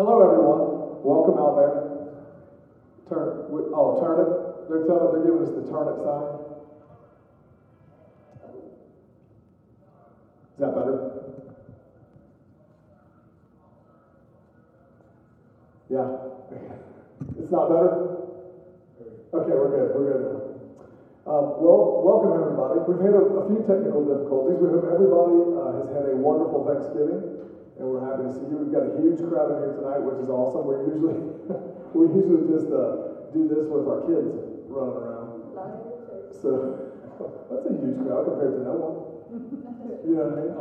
Hello, everyone. Welcome out there. Turn. Oh, turn it. They're telling. They're giving us the turn it sign. Is that better? Yeah. It's not better. Okay, we're good. We're good. Um, well, welcome everybody. We've had a, a few technical difficulties. We hope everybody uh, has had a wonderful Thanksgiving and we're happy to see you. We've got a huge crowd in here tonight, which is awesome. We usually we usually just uh, do this with our kids running around. So that's a huge crowd compared to no one. You know what I mean?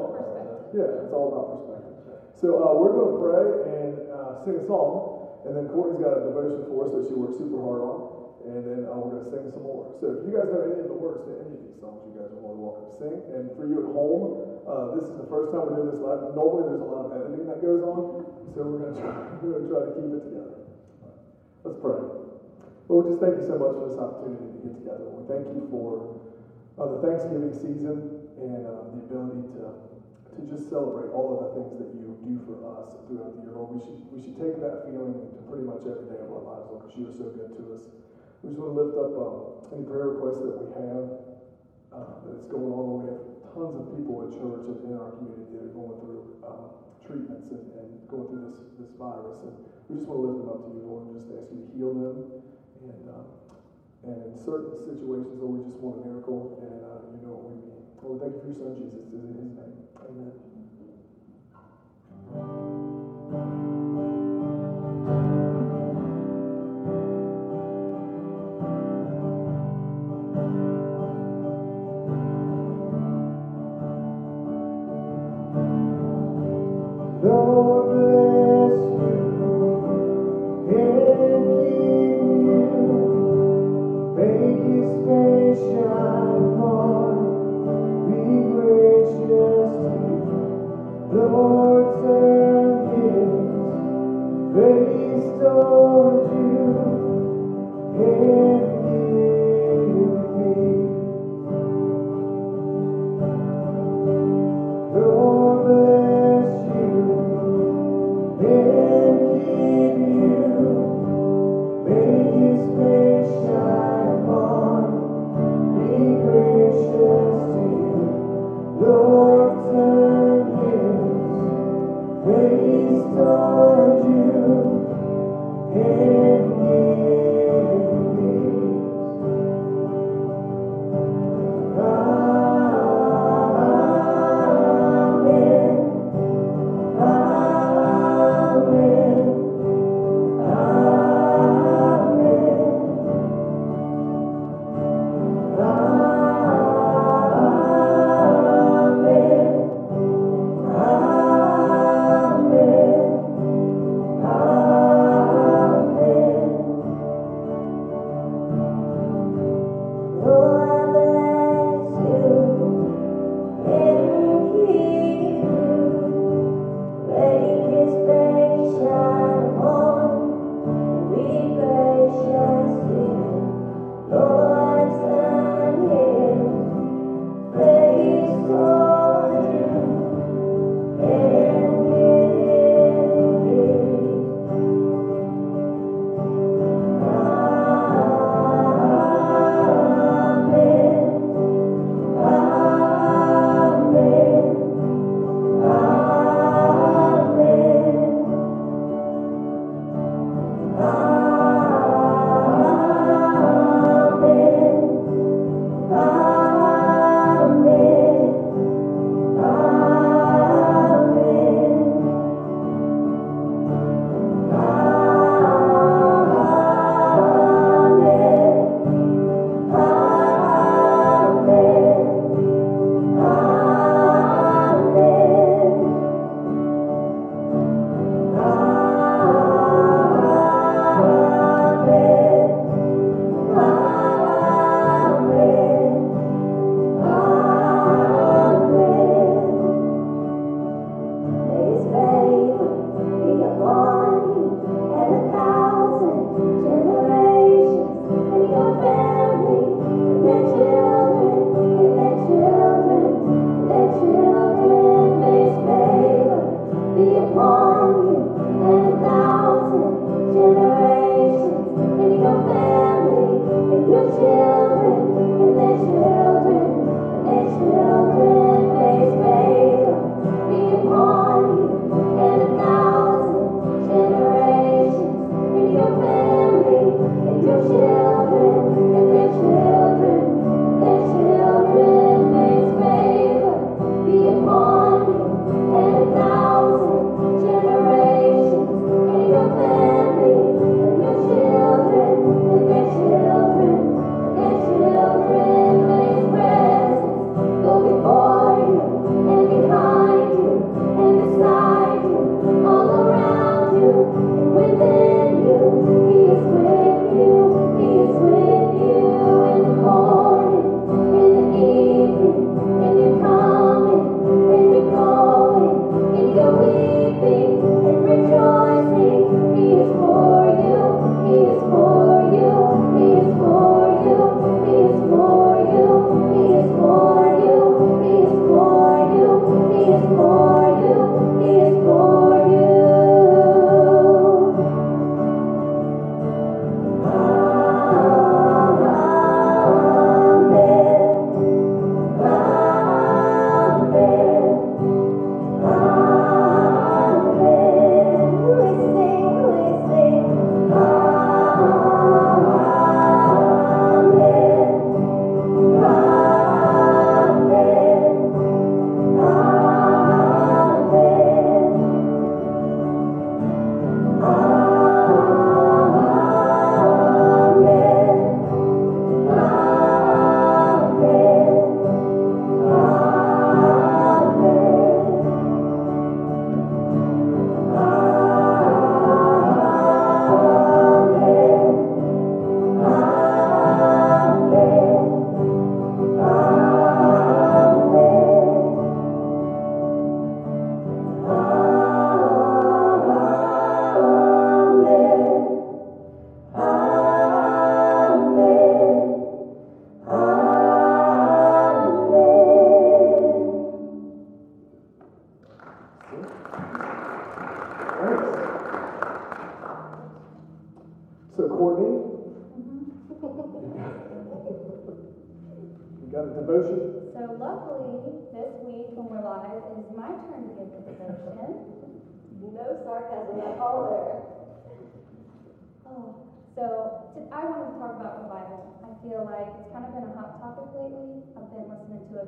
Yeah, it's all about perspective. So uh, we're going to pray and uh, sing a song, and then Courtney's got a devotion for us that she worked super hard on and then uh, we're going to sing some more. So if you guys know any of the words to any of these songs, you guys are more than welcome to sing. And for you at home, uh, this is the first time we're doing this live. Normally there's a lot of editing that goes on, so we're going to try, we're going to, try to keep it together. Let's pray. Lord, just thank you so much for this opportunity to get together. We thank you for uh, the Thanksgiving season and uh, the ability to to just celebrate all of the things that you do for us throughout the year. Lord, we should, we should take that feeling into pretty much every day of our lives, Lord, because you are so good to us. We just want to lift up um, any prayer requests that we have uh, that's going on. We have tons of people at church and in our community that are going through uh, treatments and, and, going through this, this virus. And we just want to lift them up to you, Lord, and just ask you to heal them. And, um, and in certain situations, Lord, we just want a miracle, and uh, you know what we mean. Lord, thank you for your son, Jesus. In his name. Amen.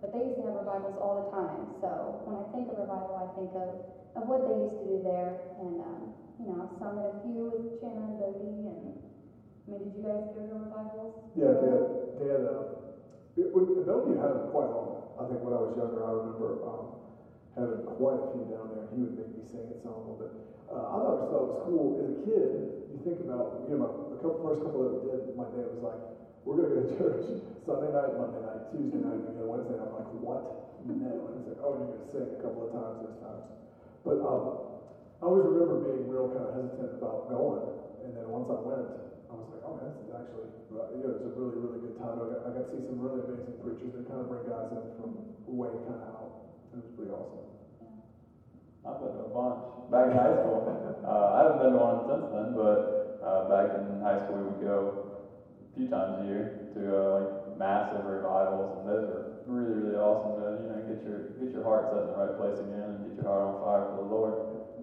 but they used to have revivals all the time. So when I think of revival, I think of, of what they used to do there. And, um, you know, I've sung a few with Shannon and Bodie. And, I mean, did you guys go to revivals? Yeah, Dad. Dad, uh, it, Bodie had them quite long. I think when I was younger, I remember um, having quite a few down there. He would make me sing at some of them. But uh, I thought it was cool. As a kid, you think about, you know, a couple, first couple that we did, my dad was like, we're going to go to church Sunday night, Monday night, Tuesday night, and then Wednesday. I'm like, what? No. And he's like, oh, and you're going to sing a couple of times those times. But um, I always remember being real kind of hesitant about going. And then once I went, I was like, oh, man, this is actually, uh, you know, it's a really, really good time. I got, I got to see some really amazing preachers that kind of bring guys in from way kind of out. It was pretty awesome. I've been to a bunch back in high school. Uh, I haven't been to one since then, but uh, back in high school we would go few times a year to uh, like massive revivals, and those are really really awesome to you know get your get your heart set in the right place again and get your heart on fire for the Lord.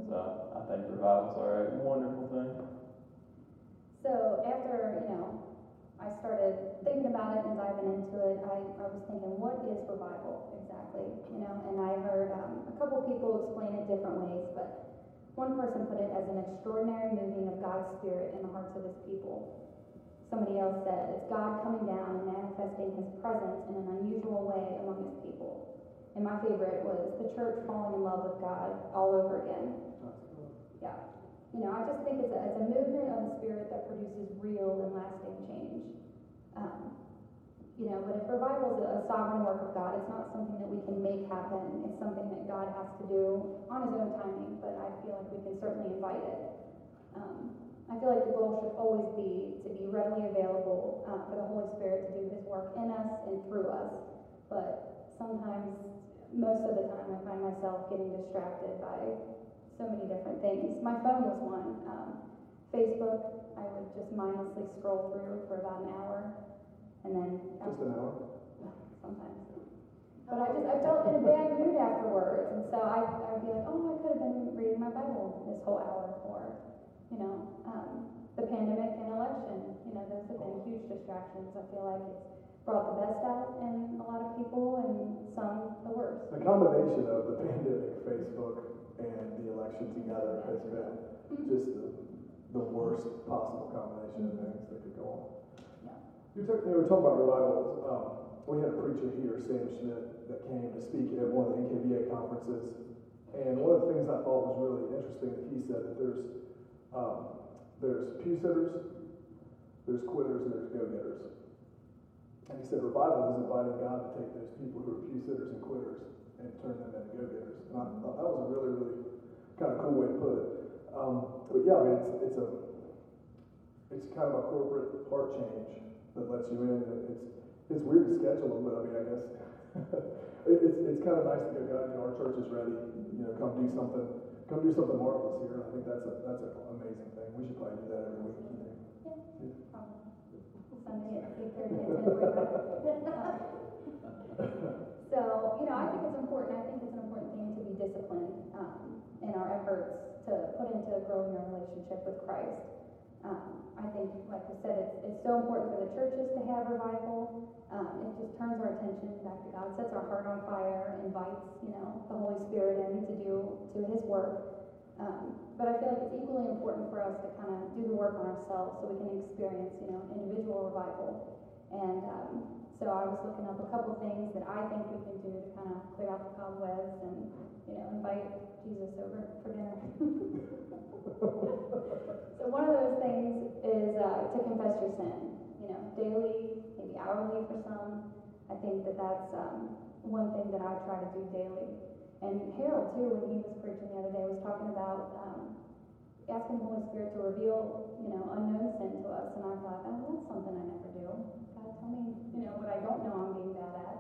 So I think revivals are a wonderful thing. So after you know I started thinking about it and diving into it, I, I was thinking, what is revival exactly? You know, and I heard um, a couple people explain it different ways, but one person put it as an extraordinary moving of God's Spirit in the hearts of His people. Somebody else said, it's God coming down and manifesting his presence in an unusual way among his people. And my favorite was the church falling in love with God all over again. Yeah. You know, I just think it's a, it's a movement of the Spirit that produces real and lasting change. Um, you know, but if revival is a sovereign work of God, it's not something that we can make happen. It's something that God has to do on his own timing, but I feel like we can certainly invite it. Um, I feel like the goal should always be to be readily available uh, for the Holy Spirit to do his work in us and through us. But sometimes, most of the time, I find myself getting distracted by so many different things. My phone was one. Um, Facebook, I would just mindlessly scroll through for about an hour, and then Just an hour? sometimes. But I just I felt in a bad mood afterwards, and so I I'd be like, oh, I could have been reading my Bible this whole hour, you know, um, the pandemic and election. You know, those have been huge distractions. I feel like it's brought the best out in a lot of people, and some the worst. The combination of the pandemic, Facebook, and the election together has been just the, the worst possible combination of things that could go on. Yeah. You took, you know, we talking about revivals. Um, we had a preacher here, Sam Schmidt, that came to speak at one of the NKBA conferences. And one of the things I thought was really interesting that he said that there's, um, there's pew sitters, there's quitters, and there's go-getters. And he said revival is inviting God to take those people who are pew sitters and quitters and turn them into go-getters. And I thought that was a really, really kind of cool way to put it. Um, but yeah, I mean, it's, it's a, it's kind of a corporate heart change that lets you in. It's, it's weird to schedule them, but I mean, I guess it, it's, it's kind of nice to go, God, you know, our church is ready. You know, come do something, come do something marvelous here. I think that's a, that's an amazing thing. We should probably do that every week. you think? Yeah, probably. Sunday at eight thirty So, you know, I think it's important, I think it's an important thing to be disciplined, um, in our efforts to put into growing our relationship with Christ. Um, I think, like I said, it's, it's so important for the churches to have revival. Um, it just turns our attention back to God, sets our heart on fire, invites, you know, the Holy Spirit in to do, to his work. Um, but I feel like it's equally important for us to kind of do the work on ourselves so we can experience, you know, individual revival. And um, so I was looking up a couple things that I think we can do to kind of clear out the cobwebs and, you know, invite Jesus over for dinner. so one of those things is uh, to confess your sin, you know, daily, maybe hourly for some. I think that that's um, one thing that I try to do daily. And Harold, too, when he was preaching the other day, was talking about um, asking the Holy Spirit to reveal, you know, unknown sin to us. And I thought, oh, that's something I never do. God, tell me, you know, what I don't know I'm being bad at.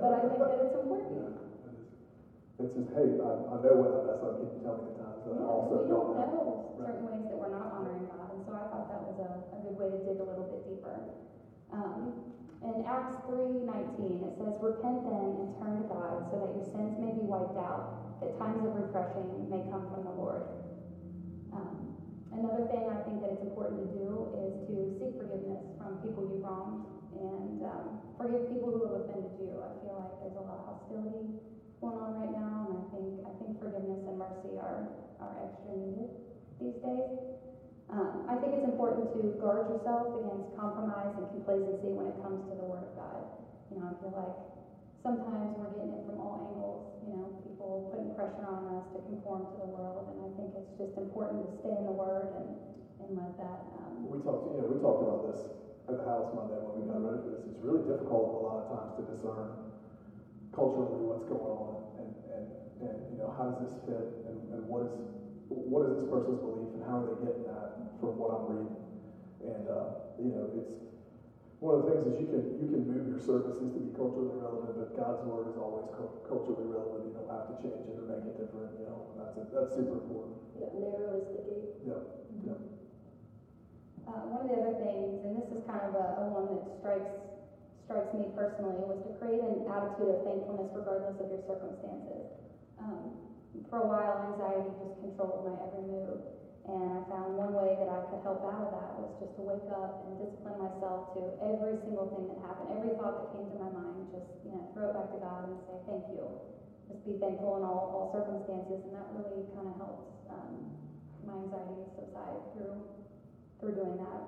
but I think that it's important. It's just, hey, I, I know what mess up. Can you tell me the times I Yeah, also we don't know certain ways that we're not honoring God, and so I thought that was a, a good way to dig a little bit deeper. Um, in Acts three nineteen, it says, "Repent then and turn to God, so that your sins may be wiped out, that times of refreshing may come from the Lord." Um, another thing I think that it's important to do is to seek forgiveness from people you've wronged and um, forgive people who have offended you. I feel like there's a lot of hostility going on right now, and I think I think forgiveness and mercy are are extra needed these days. Um, I think it's important to guard yourself against compromise and complacency when it comes to the Word of God. You know, I feel like sometimes we're getting it from all angles. You know, people putting pressure on us to conform to the world, and I think it's just important to stay in the Word and and let that. Um, We talked, you know, we talked about this at the house Monday when we got ready for this. It's really difficult a lot of times to discern culturally what's going on and, and, and you know, how does this fit and, and what is, what is this person's belief and how are they getting that from what I'm reading? And, uh, you know, it's, one of the things is you can, you can move your services to be culturally relevant, but God's word is always culturally relevant. You don't have to change it or make it different, you know, and that's, that's super important. Yeah, narrow is the gate. Yeah, yeah. Uh, one of the other things, and this is kind of a, a one that strikes strikes me personally, was to create an attitude of thankfulness regardless of your circumstances. Um, for a while, anxiety just controlled my every move, and I found one way that I could help out of that was just to wake up and discipline myself to every single thing that happened, every thought that came to my mind, just you know, throw it back to God and say thank you. Just be thankful in all, all circumstances, and that really kind of helps um, my anxiety subside through through doing that.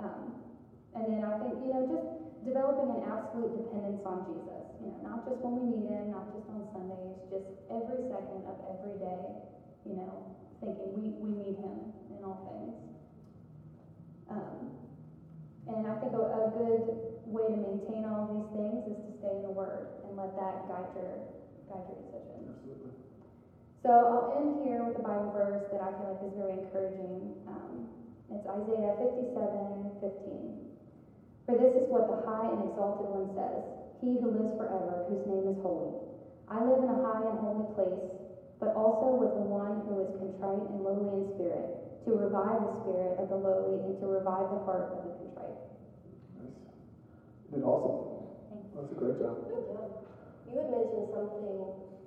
Um, and then I think, you know, just developing an absolute dependence on Jesus. You know, not just when we need Him, not just on Sundays, just every second of every day, you know, thinking we, we need Him in all things. Um, and I think a, a good way to maintain all these things is to stay in the Word and let that guide your guide your decisions. Absolutely. So I'll end here with a Bible verse that I feel like is very encouraging. Um, it's Isaiah 57 15. For this is what the high and exalted one says He who lives forever, whose name is holy. I live in a high and holy place, but also with the one who is contrite and lowly in spirit, to revive the spirit of the lowly and to revive the heart of the contrite. Nice. You did awesome. Thanks. That's a great job. Good job. You had mentioned something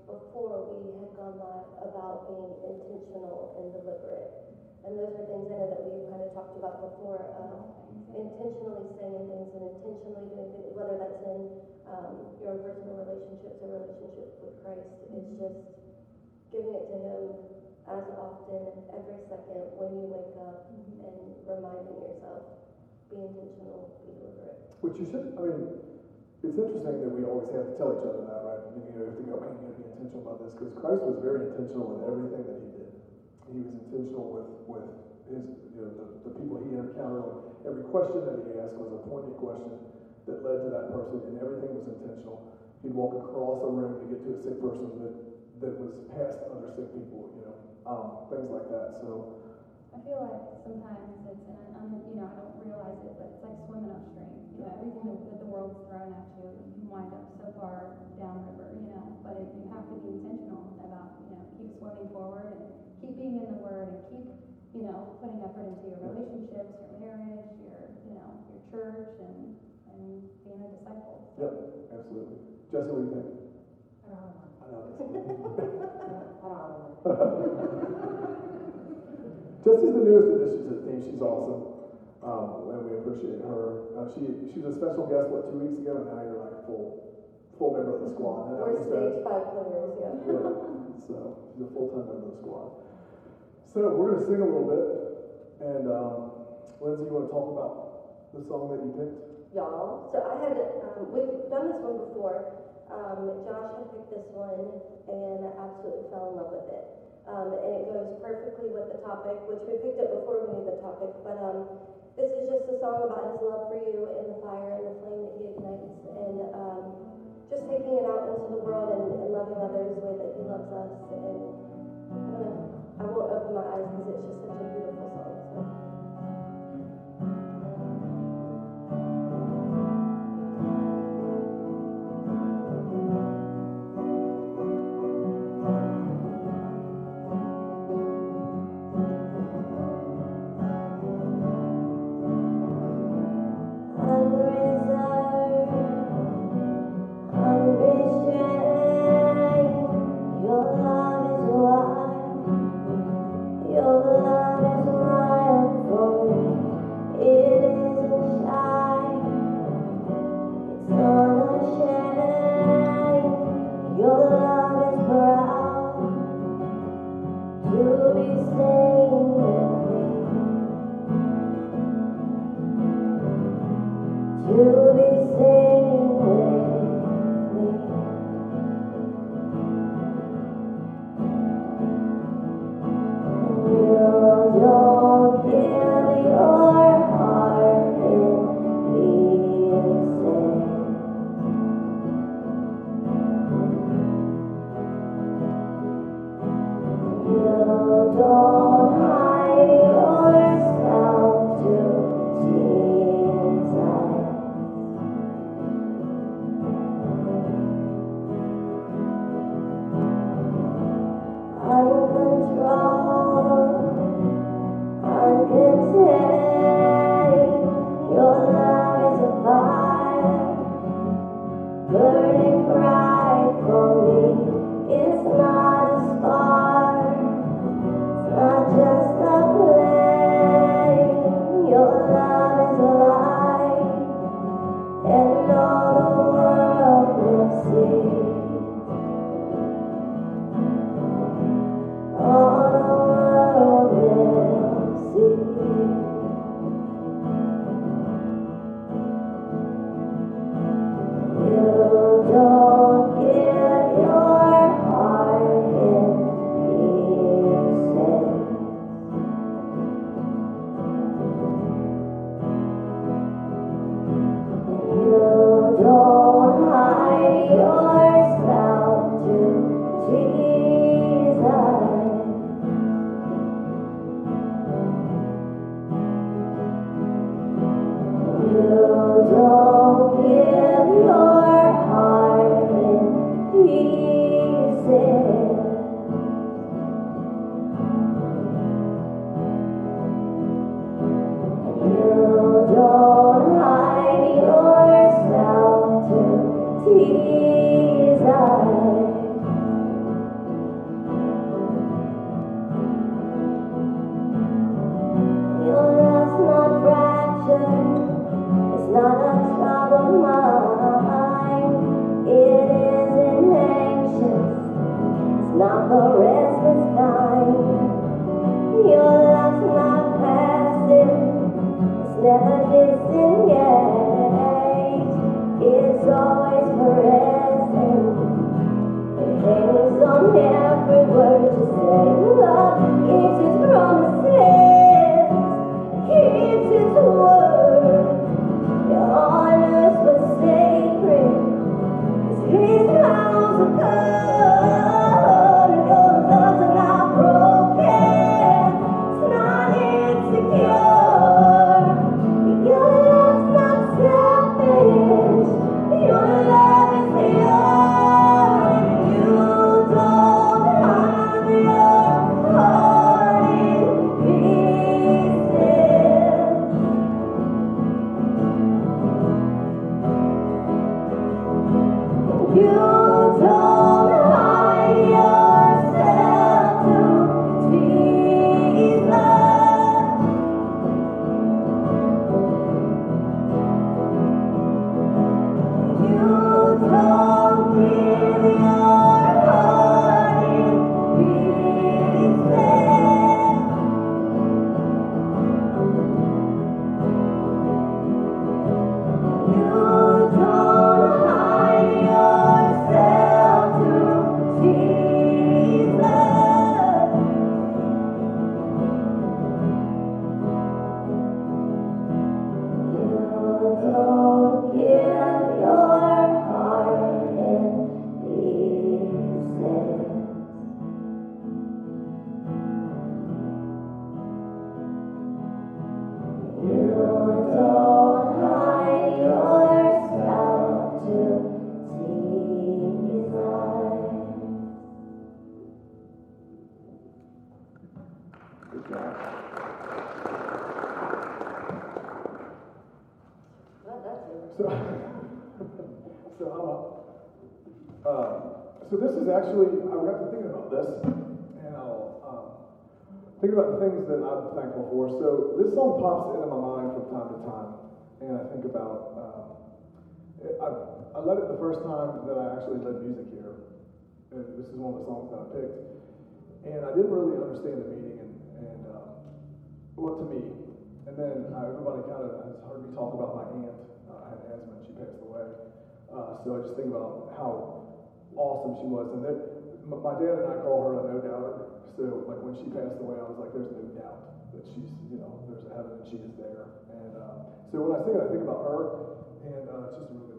before we had gone live about being intentional and deliberate. And those are things I know that we've kind of talked about before, um, intentionally saying things and intentionally doing things, whether that's in um, your personal relationships or relationships with Christ, is just giving it to Him as often, every second, when you wake up, and reminding yourself, be intentional, be deliberate. Which you should, I mean, it's interesting that we always have to tell each other that, right? You know, you have to go, man, you have to be intentional about this, because Christ was very intentional with everything that he did. He was intentional with, with his, you know, the, the people he encountered. Every question that he asked was a pointed question that led to that person, and everything was intentional. He'd walk across a room to get to a sick person that, that was past other sick people, you know, um, things like that. So, I feel like sometimes it's, and I'm, you know, I don't realize it, but it's like swimming upstream. You know, everything that, the world's thrown at you, you wind up so far downriver, you know. But it, you have to be intentional about, you know, keep swimming forward and keep being in the Word and keep, you know, putting effort into your relationships, your marriage, your, you know, your church, and being a disciple. yep, absolutely. Jesse, what do you think? I don't know. I know. I don't know. Jesse's the newest addition to the team. She's awesome. Um, and we appreciate her. Uh, she she was a special guest what two weeks ago, and now you're like full full member of the squad. Isn't We're what you said? stage five players, yeah. Yeah. So she's a full time member of the squad. So we're gonna sing a little bit, and um, Lindsay, you want to talk about the song that you picked? Y'all. So I had, um, we've done this one before. Um, Josh had picked this one and I absolutely fell in love with it. Um, and it goes perfectly with the topic, which we picked up before we knew the topic. But um, this is just a song about his love for you and the fire and the flame that he ignites. And um, just taking it out into the world and, and loving others the way that he loves us. And I don't know, I won't open my eyes because it's just not the restless time. Your love's not passing, it's never did. this is one of the songs that I picked. And I didn't really understand the meaning and, and uh, what to me. And then uh, everybody kind of has heard me talk about my aunt. Uh, I had asthma and she passed away. Uh, so I just think about how awesome she was. And then my dad and I call her a no doubter. So like when she passed away, I was like, there's no doubt that she's, you know, there's a heaven and she is there. And uh, so when I sing it, I think about her and it's just really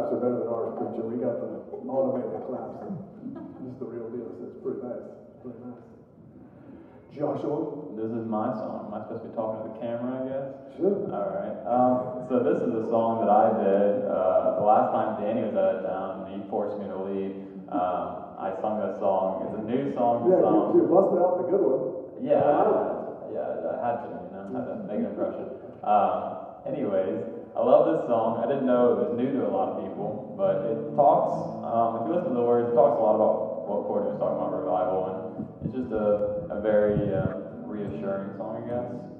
claps are better than ours, preacher. We got the automated claps. This is the real deal. So it's pretty nice. Pretty nice. Joshua? This is my song. Am I supposed to be talking to the camera, I guess? Sure. All right. Um, so this is a song that I did uh, the last time Danny was out of town. and He forced me to lead. Um, I sung this song. It's a new song Yeah, song. you, you busted out the good one. Yeah, I, yeah, I had to, you know, had to make an impression. Um, anyways, I love this song. I didn't know it was new to a lot of people, but it talks. Um, if you listen to the words, it talks a lot about what Courtney was talking about revival, and it's just a, a very uh, reassuring song, I guess.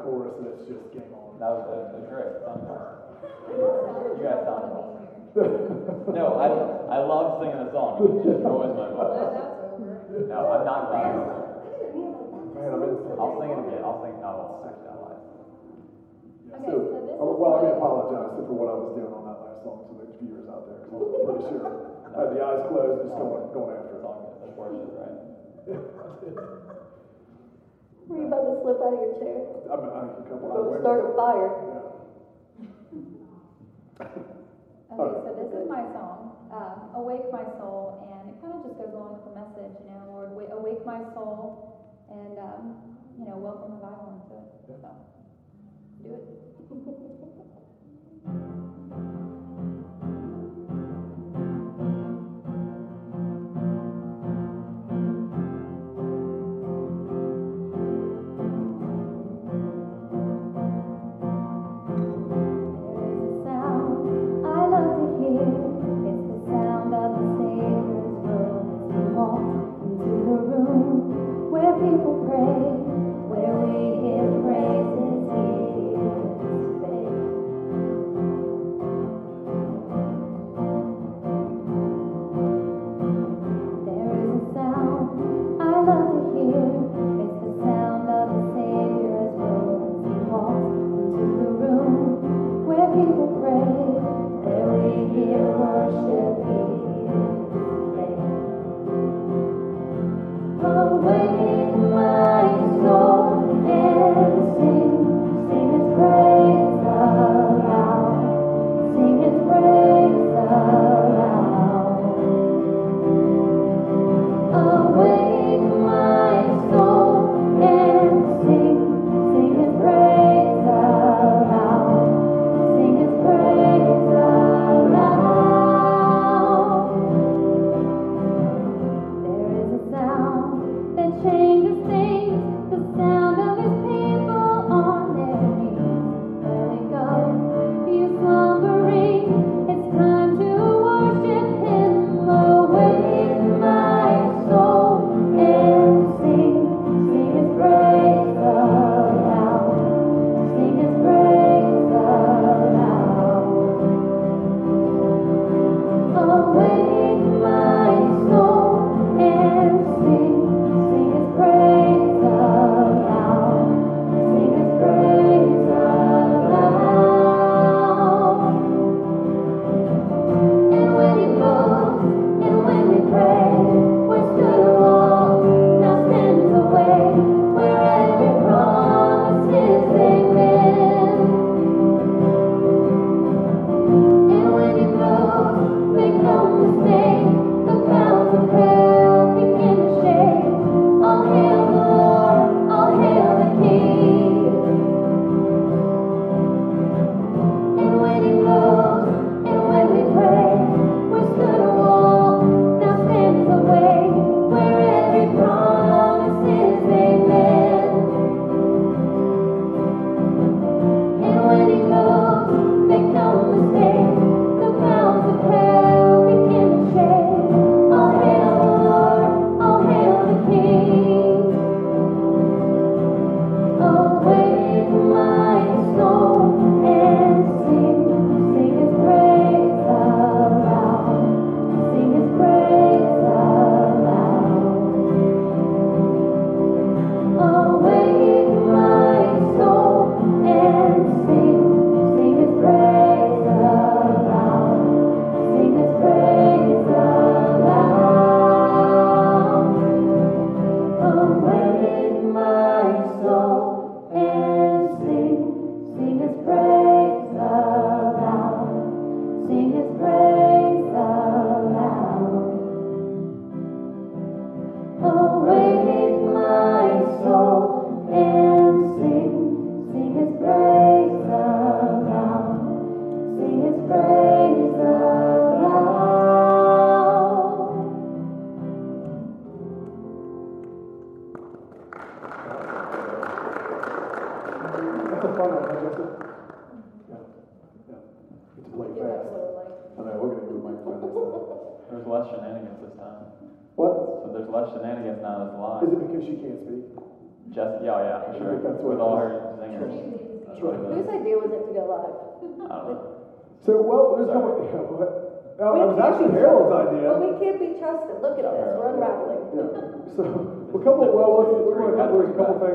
that chorus and just game on. That was a, a great You guys sound awesome. no, I I love singing the song. It destroys my voice. No, I'm not glad. I'll sing it again. I'll sing. No, I'll sing that live. Yeah, okay, so, so oh, well, I mean, apologize for what I was doing on that last song to the viewers out there because I'm pretty sure I had the eyes closed, and just going going after it. Song is right? Were you about to slip out of your chair? I mean, I'm come on. Start a fire. Yeah. okay, so this is my song, um, Awake My Soul, and it kind of just goes along with the message, you know, Lord, awake my soul and, um, you know, welcome revival into it. So, do it.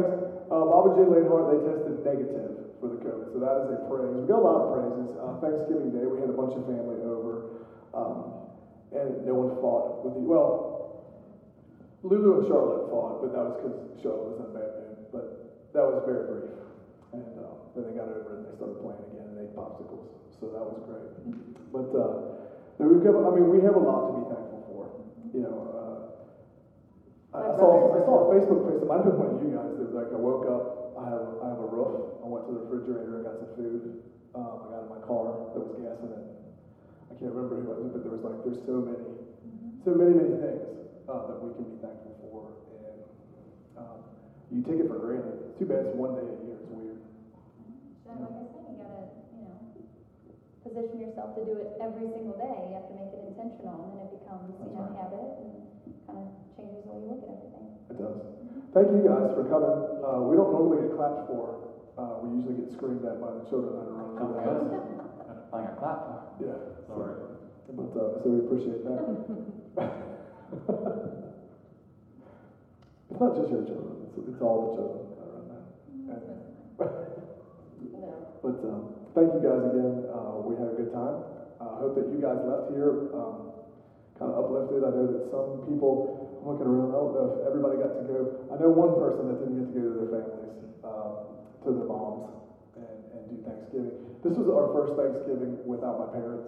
There's a couple things. Uh, Bob and Lanehart, they tested negative for the COVID, so that is a praise. We got a lot of praises. Uh, Thanksgiving Day, we had a bunch of family over, um, and no one fought with the, well, Lulu and Charlotte fought, but that was because Charlotte was in a bad mood, but that was very brief. And, uh, then they got over it and they started playing again and ate popsicles, so that was great. But, uh, we've got, I mean, we have a lot to be thankful for, you know, uh, I I saw, I saw a Facebook post, it might have been one of you guys, that was like, I woke up, I have, I have a roof, I went to the refrigerator, I got some food, um, I got in my car, there was gas in it. I can't remember who it was, but there was like, there's so many, so many, many things, uh, that we can be thankful for, and, um, you take it for granted. It's too bad it's one day a year, it's weird. And like I said, you gotta, you know, position yourself to do it every single day. You have to make it intentional, and then it becomes, you know, right. habit and changes the way you look at everything. It does. Thank you guys for coming. Uh, we don't normally get clapped for. Uh, we usually get screamed at by the children that are running Come through the good. house. Got a clap for. Yeah. Sorry. But, uh, so we appreciate that. it's not just your children, it's, it's all the children that are around that. No. But um, thank you guys again. Uh, we had a good time. I hope that you guys left here um, kind of uplifted. I know that some people, I'm looking around, I don't know if everybody got to go. I know one person that didn't get to go to their families, um, to their moms, and, and do Thanksgiving. This was our first Thanksgiving without my parents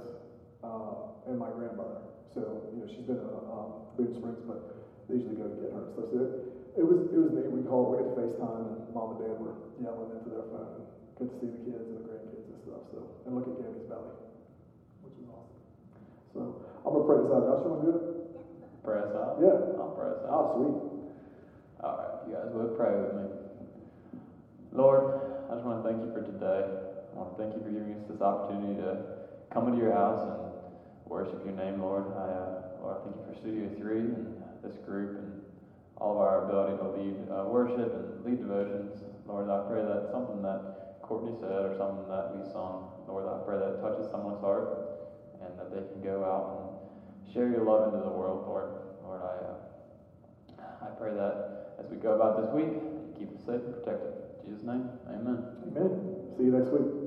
uh, and my grandmother. So, you know, she's been in um, Boone Springs, but they usually go to get her and stuff. So it, it was it was neat. We called, we had to FaceTime, and mom and dad were yelling into their phone. Good to see the kids and the grandkids and stuff. So, and look at Gabby's belly, which was awesome. So, I'm gonna pray this out. Josh, you wanna do it? Pray us out? Yeah. I'll pray us out. Oh, sweet. All right, you guys would pray with me. Lord, I just want to thank you for today. I want to thank you for giving us this opportunity to come into your house and worship your name, Lord. I, uh, Lord, I thank you for Studio 3 and this group and all of our ability to lead uh, worship and lead devotions. Lord, I pray that something that Courtney said or something that we sung, Lord, I pray that it touches someone's heart and that they can go out and share your love into the world, Lord. Lord, I, uh, I pray that as we go about this week, keep us safe and protected. In Jesus' name, amen. Amen. See you next week.